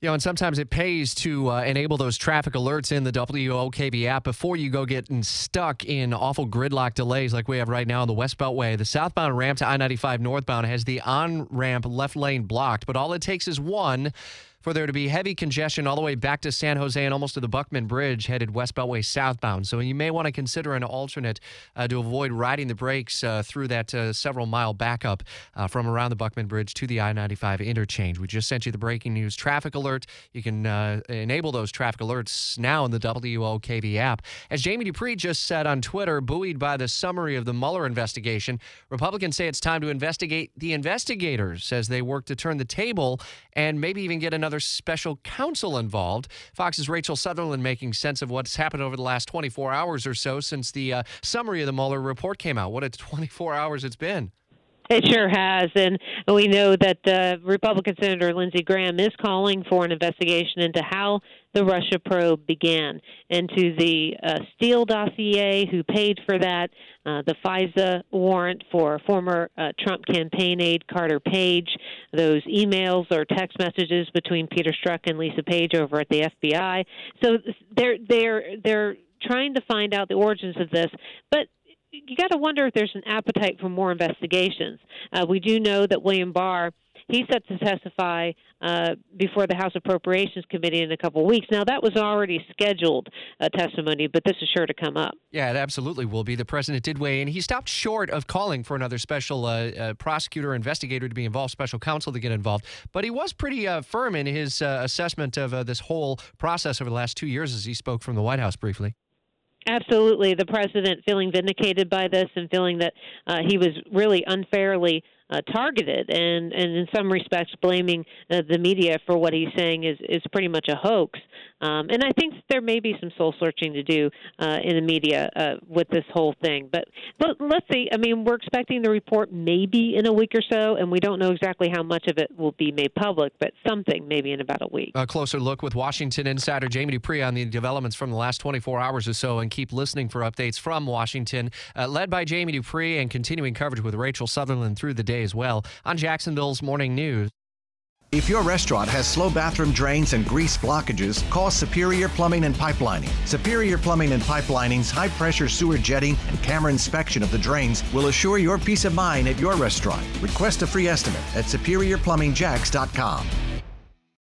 You know, and sometimes it pays to uh, enable those traffic alerts in the WOKV app before you go getting stuck in awful gridlock delays like we have right now on the West Beltway. The southbound ramp to I 95 northbound has the on ramp left lane blocked, but all it takes is one for there to be heavy congestion all the way back to San Jose and almost to the Buckman Bridge headed West Beltway southbound. So you may want to consider an alternate uh, to avoid riding the brakes uh, through that uh, several mile backup uh, from around the Buckman Bridge to the I 95 interchange. We just sent you the breaking news traffic alert. You can uh, enable those traffic alerts now in the WOKV app. As Jamie Dupree just said on Twitter, buoyed by the summary of the Mueller investigation, Republicans say it's time to investigate the investigators as they work to turn the table and maybe even get another special counsel involved. Fox's Rachel Sutherland making sense of what's happened over the last 24 hours or so since the uh, summary of the Mueller report came out. What a 24 hours it's been. It sure has, and we know that uh, Republican Senator Lindsey Graham is calling for an investigation into how the Russia probe began, into the uh, Steele dossier, who paid for that, uh, the FISA warrant for former uh, Trump campaign aide Carter Page, those emails or text messages between Peter Strzok and Lisa Page over at the FBI. So they're they're they're trying to find out the origins of this, but you got to wonder if there's an appetite for more investigations. Uh, we do know that William Barr he's set to testify uh, before the House Appropriations Committee in a couple weeks. Now that was already scheduled uh, testimony, but this is sure to come up. Yeah, it absolutely will be. The president did weigh in. He stopped short of calling for another special uh, uh prosecutor, investigator to be involved, special counsel to get involved, but he was pretty uh, firm in his uh, assessment of this whole process over the last two years as he spoke from the White House briefly. Absolutely. The president feeling vindicated by this and feeling that uh, he was really unfairly uh, targeted and, and in some respects blaming uh, the media for what he's saying is, is pretty much a hoax. Um, and I think there may be some soul searching to do uh, in the media uh, with this whole thing. But, but let's see. I mean, we're expecting the report maybe in a week or so, and we don't know exactly how much of it will be made public, but something maybe in about a week. A closer look with Washington insider Jamie Dupree on the developments from the last 24 hours or so, and keep listening for updates from Washington, uh, led by Jamie Dupree and continuing coverage with Rachel Sutherland through the day as well on Jacksonville's Morning News. If your restaurant has slow bathroom drains and grease blockages, call Superior Plumbing and Pipelining. Superior Plumbing and Pipelining's high pressure sewer jetting and camera inspection of the drains will assure your peace of mind at your restaurant. Request a free estimate at superiorplumbingjacks.com.